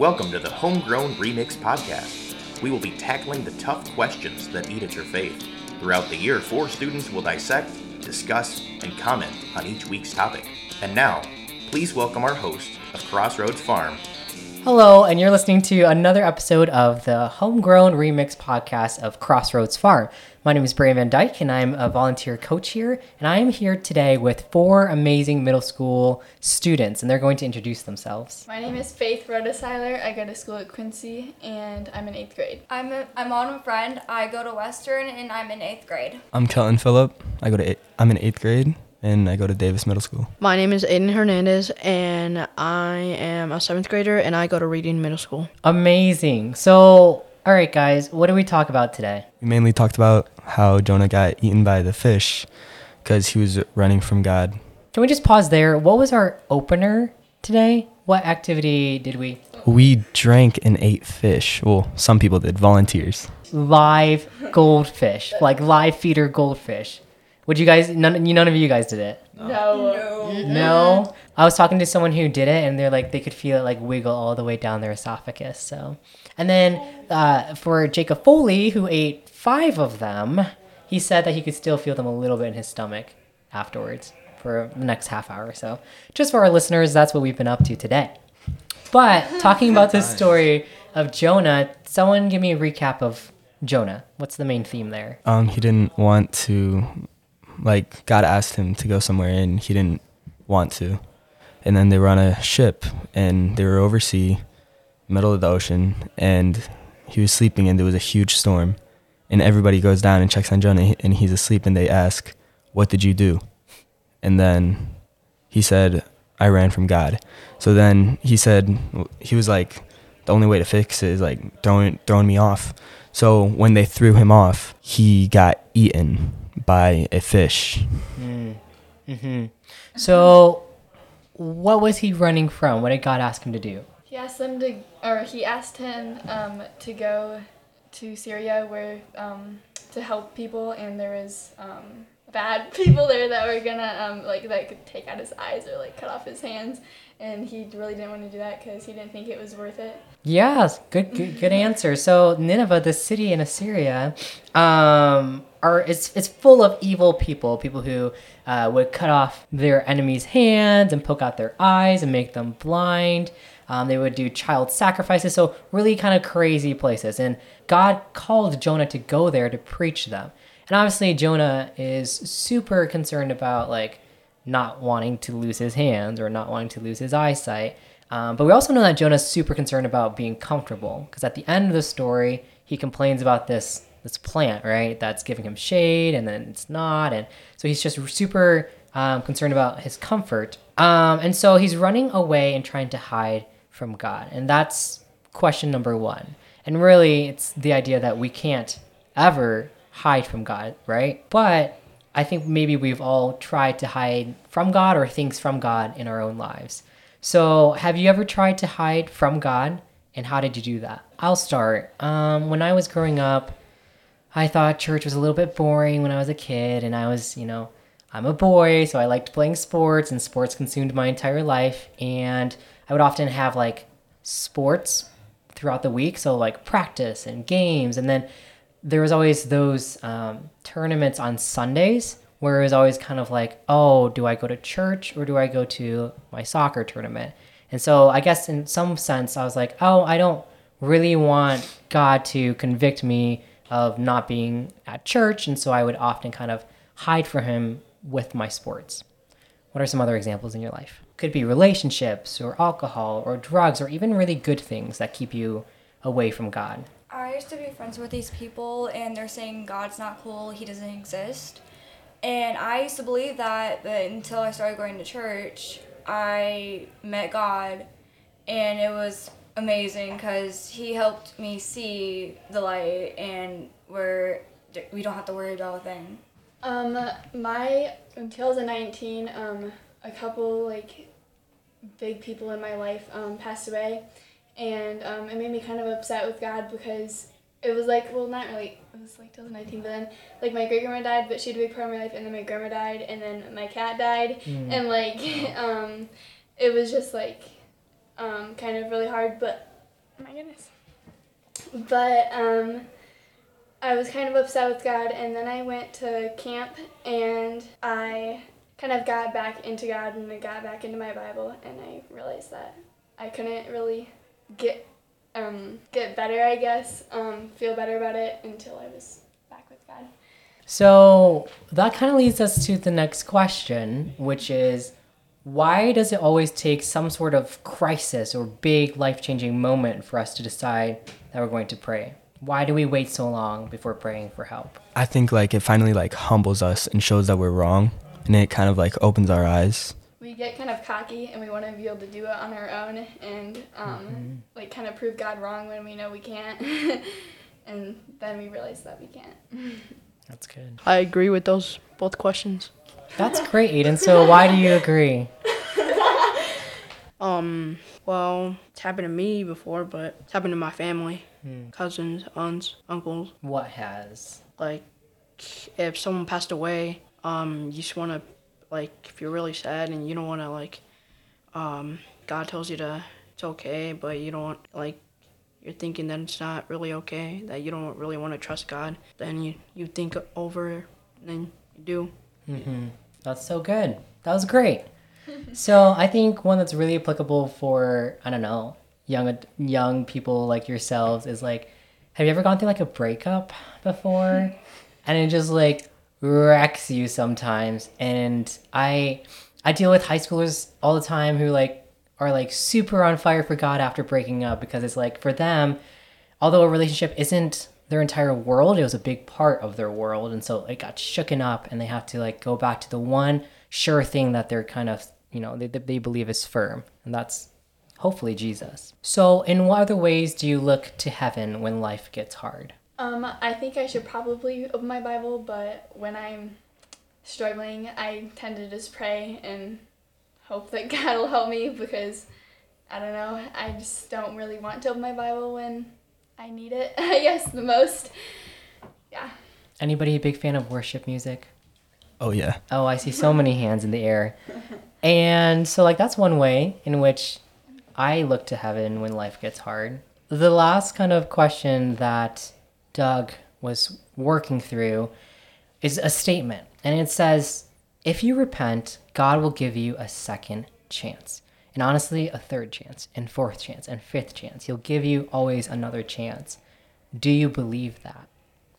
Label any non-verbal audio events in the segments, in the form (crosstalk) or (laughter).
Welcome to the Homegrown Remix Podcast. We will be tackling the tough questions that eat at your faith. Throughout the year, four students will dissect, discuss, and comment on each week's topic. And now, please welcome our host of Crossroads Farm, Hello, and you're listening to another episode of the Homegrown Remix podcast of Crossroads Farm. My name is Brian Van Dyke, and I'm a volunteer coach here. And I am here today with four amazing middle school students, and they're going to introduce themselves. My name is Faith Rodesiler. I go to school at Quincy, and I'm in eighth grade. I'm a, I'm on a friend. I go to Western, and I'm in eighth grade. I'm Kelton Phillip. I go to eight, I'm in eighth grade and I go to Davis Middle School. My name is Aiden Hernandez, and I am a seventh grader, and I go to Reading Middle School. Amazing. So, all right, guys, what do we talk about today? We mainly talked about how Jonah got eaten by the fish because he was running from God. Can we just pause there? What was our opener today? What activity did we? We drank and ate fish. Well, some people did, volunteers. Live goldfish, like live feeder goldfish. Would you guys? None, none of you guys did it. No. No. No. I was talking to someone who did it, and they're like they could feel it like wiggle all the way down their esophagus. So, and then uh, for Jacob Foley, who ate five of them, he said that he could still feel them a little bit in his stomach afterwards for the next half hour. Or so, just for our listeners, that's what we've been up to today. But talking about this (laughs) story of Jonah, someone give me a recap of Jonah. What's the main theme there? Um, he didn't want to, like, God asked him to go somewhere and he didn't want to. And then they were on a ship and they were over sea, middle of the ocean, and he was sleeping and there was a huge storm. And everybody goes down and checks on Jonah and he's asleep and they ask, What did you do? And then he said, I ran from God. So then he said, he was like, the only way to fix it is like throwing, throwing me off. So when they threw him off, he got eaten by a fish. hmm So, what was he running from? What did God ask him to do? Asked them to, or he asked him um, to go to Syria where um, to help people, and there was um, bad (laughs) people there that were gonna um, like that could take out his eyes or like cut off his hands, and he really didn't want to do that because he didn't think it was worth it. Yes, good, good, good answer. So Nineveh, the city in Assyria, um, are it's it's full of evil people, people who uh, would cut off their enemies' hands and poke out their eyes and make them blind. Um, they would do child sacrifices, so really kind of crazy places. And God called Jonah to go there to preach them. And obviously, Jonah is super concerned about like not wanting to lose his hands or not wanting to lose his eyesight. Um, but we also know that Jonah's super concerned about being comfortable because at the end of the story, he complains about this this plant, right? That's giving him shade, and then it's not, and so he's just super um, concerned about his comfort. Um, and so he's running away and trying to hide from God, and that's question number one. And really, it's the idea that we can't ever hide from God, right? But I think maybe we've all tried to hide from God or things from God in our own lives. So, have you ever tried to hide from God? And how did you do that? I'll start. Um, when I was growing up, I thought church was a little bit boring when I was a kid, and I was, you know, I'm a boy, so I liked playing sports, and sports consumed my entire life. And I would often have like sports throughout the week, so like practice and games, and then there was always those um, tournaments on Sundays where it was always kind of like, oh, do I go to church or do I go to my soccer tournament? And so I guess in some sense, I was like, oh, I don't really want God to convict me of not being at church. And so I would often kind of hide from Him with my sports. What are some other examples in your life? Could be relationships or alcohol or drugs or even really good things that keep you away from God. I used to be friends with these people, and they're saying God's not cool, He doesn't exist. And I used to believe that, but until I started going to church, I met God, and it was amazing because He helped me see the light, and where we don't have to worry about a thing. Um, my in 2019, um, a couple like big people in my life um, passed away, and um, it made me kind of upset with God because it was like well not really it was like 2019 but then like my great grandma died but she had a big part of my life and then my grandma died and then my cat died Mm. and like (laughs) um, it was just like um, kind of really hard but my goodness. But um, I was kind of upset with God, and then I went to camp, and I kind of got back into God, and I got back into my Bible, and I realized that I couldn't really get um, get better, I guess, um, feel better about it until I was back with God. So that kind of leads us to the next question, which is why does it always take some sort of crisis or big life changing moment for us to decide that we're going to pray? Why do we wait so long before praying for help? I think like it finally like humbles us and shows that we're wrong, and it kind of like opens our eyes. We get kind of cocky and we want to be able to do it on our own and um, like kind of prove God wrong when we know we can't. (laughs) and then we realize that we can't. (laughs) That's good. I agree with those both questions. That's great, Aiden. So why do you agree? (laughs) Um, well, it's happened to me before, but it's happened to my family, cousins, aunts, uncles. What has? Like, if someone passed away, um, you just want to, like, if you're really sad and you don't want to, like, um, God tells you to, it's okay, but you don't, like, you're thinking that it's not really okay, that you don't really want to trust God, then you, you think over, and then you do. Mm-hmm. That's so good. That was great. (laughs) so I think one that's really applicable for I don't know young young people like yourselves is like, have you ever gone through like a breakup before, (laughs) and it just like wrecks you sometimes. And I I deal with high schoolers all the time who like are like super on fire for God after breaking up because it's like for them, although a relationship isn't their entire world, it was a big part of their world, and so it got shooken up, and they have to like go back to the one sure thing that they're kind of you know they, they believe is firm, and that's hopefully Jesus. So, in what other ways do you look to heaven when life gets hard? Um, I think I should probably open my Bible, but when I'm struggling, I tend to just pray and hope that (laughs) God will help me because I don't know, I just don't really want to open my Bible when I need it, (laughs) I guess, the most. Yeah. Anybody a big fan of worship music? Oh yeah. Oh, I see so many hands in the air. And so, like, that's one way in which I look to heaven when life gets hard. The last kind of question that Doug was working through is a statement. And it says, If you repent, God will give you a second chance. And honestly, a third chance, and fourth chance, and fifth chance. He'll give you always another chance. Do you believe that?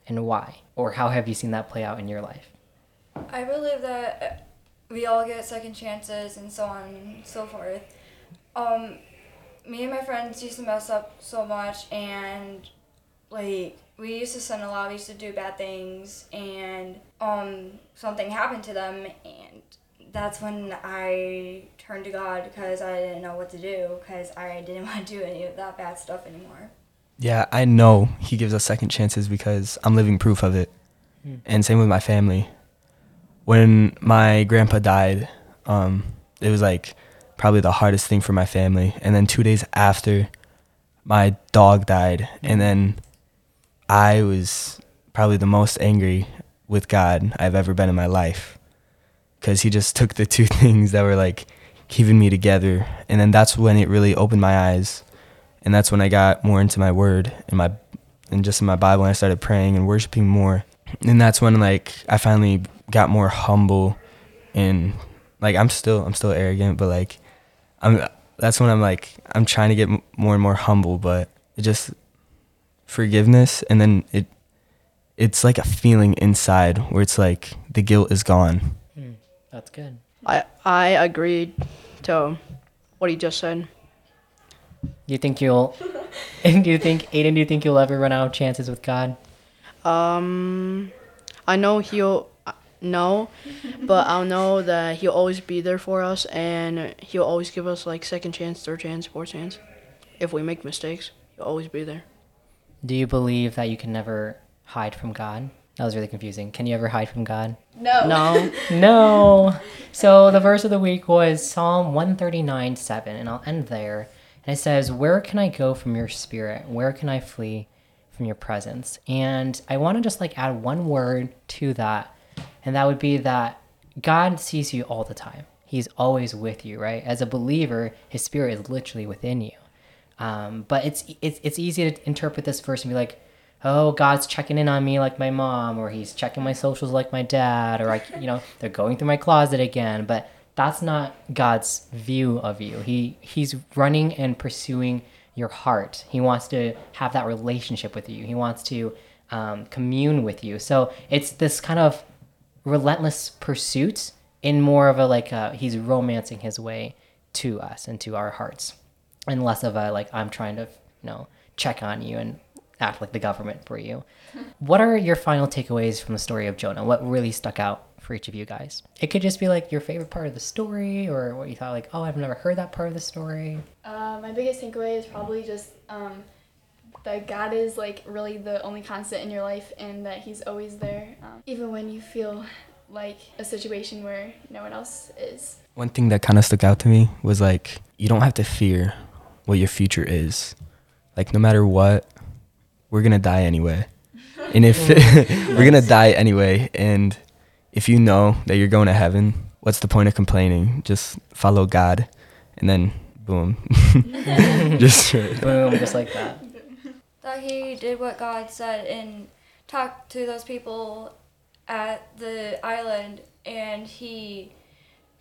And why? Or how have you seen that play out in your life? I believe that we all get second chances and so on and so forth. Um, me and my friends used to mess up so much, and like we used to sin a lot. We used to do bad things, and um, something happened to them, and that's when I turned to God because I didn't know what to do because I didn't (laughs) want to do any of that bad stuff anymore. Yeah, I know he gives us second chances because I'm living proof of it. And same with my family. When my grandpa died, um, it was like probably the hardest thing for my family. And then two days after, my dog died. And then I was probably the most angry with God I've ever been in my life. Because he just took the (laughs) two things that were like keeping me together. And then that's when it really opened my eyes and that's when I got more into my word and my and just in my Bible and I started praying and worshiping more. And that's when like I finally got more humble and like I'm still I'm still arrogant, but like I'm that's when I'm like I'm trying to get more and more humble, but it just forgiveness and then it it's like a feeling inside where it's like the guilt is gone. That's good. I I agreed to what he just said. Do you think you'll? (laughs) and do you think Aiden? Do you think you'll ever run out of chances with God? Um, I know he'll uh, no, but I'll know that he'll always be there for us, and he'll always give us like second chance, third chance, fourth chance. If we make mistakes, he'll always be there. Do you believe that you can never hide from God? That was really confusing. Can you ever hide from God? No. No, (laughs) No. So the verse of the week was Psalm 139 7, and I'll end there. And it says, Where can I go from your spirit? Where can I flee from your presence? And I want to just like add one word to that, and that would be that God sees you all the time. He's always with you, right? As a believer, his spirit is literally within you. Um, but it's, it's it's easy to interpret this verse and be like, oh, God's checking in on me like my mom, or He's checking my socials like my dad, or like you know (laughs) they're going through my closet again. But that's not God's view of you. He He's running and pursuing your heart. He wants to have that relationship with you. He wants to um, commune with you. So it's this kind of relentless pursuit in more of a like uh, he's romancing his way to us and to our hearts and less of a like i'm trying to you know check on you and act like the government for you. (laughs) What are your final takeaways from the story of jonah? What really stuck out for each of you guys? It could just be like your favorite part of the story or what you thought like oh i've never heard that part of the story. Uh, my biggest takeaway is probably just um, that God is like really the only constant in your life and that He's always there, um, even when you feel like a situation where no one else is. One thing that kind of stuck out to me was like, you don't have to fear what your future is. Like, no matter what, we're going to die anyway. And if (laughs) (laughs) we're going to die anyway, and if you know that you're going to heaven, what's the point of complaining? Just follow God, and then boom. (laughs) Just boom just like that that he did what God said and talked to those people at the island and he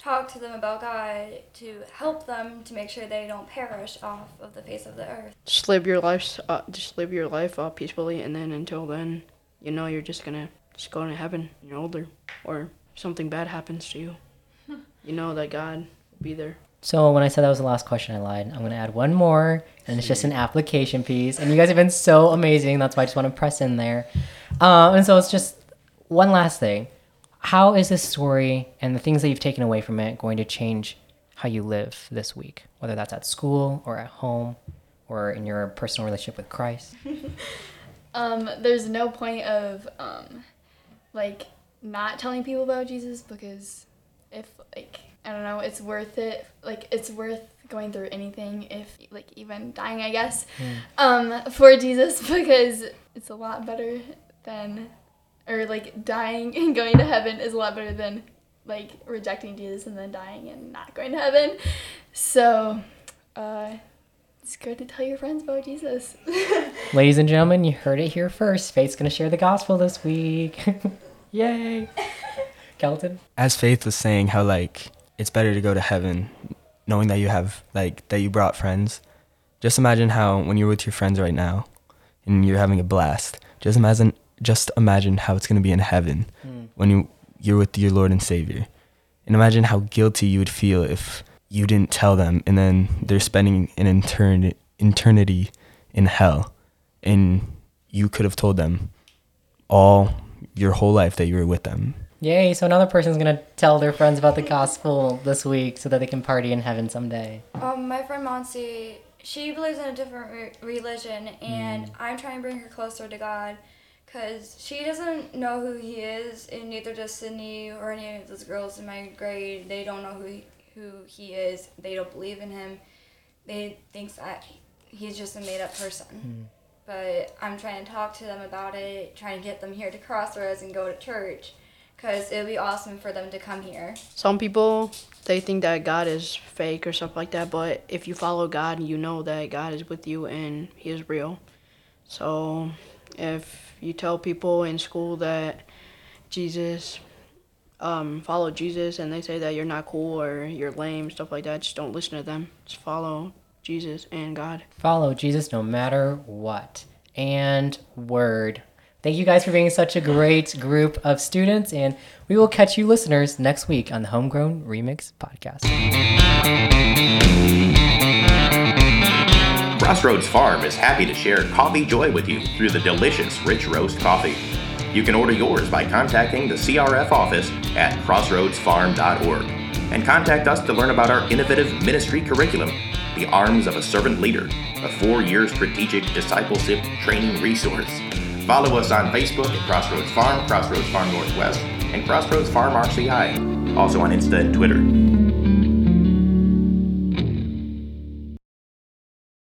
talked to them about God to help them to make sure they don't perish off of the face of the earth. Just live your life, uh, just live your life uh, peacefully, and then until then, you know you're just gonna just go to heaven. when You're older, or something bad happens to you. (laughs) you know that God will be there. So when I said that was the last question, I lied. I'm gonna add one more, and it's just an application piece. And you guys have been so amazing. That's why I just want to press in there. Um, and so it's just one last thing. How is this story and the things that you've taken away from it going to change how you live this week? Whether that's at school or at home, or in your personal relationship with Christ. (laughs) Um, there's no point of um, like not telling people about Jesus because if like I don't know, it's worth it. Like it's worth going through anything if like even dying, I guess, um, for Jesus (laughs) because it's a lot better than or like dying and going to heaven is a lot better than like rejecting Jesus and then dying and not going to heaven. So, uh, it's good to tell your friends about Jesus. (laughs) Ladies and gentlemen, you heard it here first. Faith's gonna share the gospel this week. (laughs) Yay! Kelton. as Faith was saying, how like it's better to go to heaven, knowing that you have like that you brought friends. Just imagine how when you're with your friends right now, and you're having a blast. Just imagine, just imagine how it's gonna be in heaven when you you're with your Lord and Savior, and imagine how guilty you would feel if you didn't tell them, and then they're spending an eternity eternity in hell, and you could have told them all your whole life that you were with them. Yay! So another person's gonna tell their friends about the gospel this week, so that they can party in heaven someday. Um, my friend Monsi, she believes in a different re- religion, and I'm trying to bring her closer to God, cause she doesn't know who He is, and neither does Sydney or any of those girls in my grade. They don't know who he, who He is. They don't believe in Him. They think that He's just a made up person. Hmm. But I'm trying to talk to them about it, trying to get them here to Crossroads and go to church, cause it would be awesome for them to come here. Some people they think that God is fake or stuff like that, but if you follow God, you know that God is with you and He is real. So if you tell people in school that Jesus, um, follow Jesus, and they say that you're not cool or you're lame, stuff like that, just don't listen to them. Just follow Jesus and God. Follow Jesus no matter what. And word. Thank you guys for being such a great group of students, and we will catch you listeners next week on the Homegrown Remix Podcast. Crossroads Farm is happy to share coffee joy with you through the delicious Rich Roast coffee. You can order yours by contacting the CRF office at crossroadsfarm.org and contact us to learn about our innovative ministry curriculum, The Arms of a Servant Leader, a four year strategic discipleship training resource. Follow us on Facebook at Crossroads Farm, Crossroads Farm Northwest, and Crossroads Farm RCI, also on Insta and Twitter.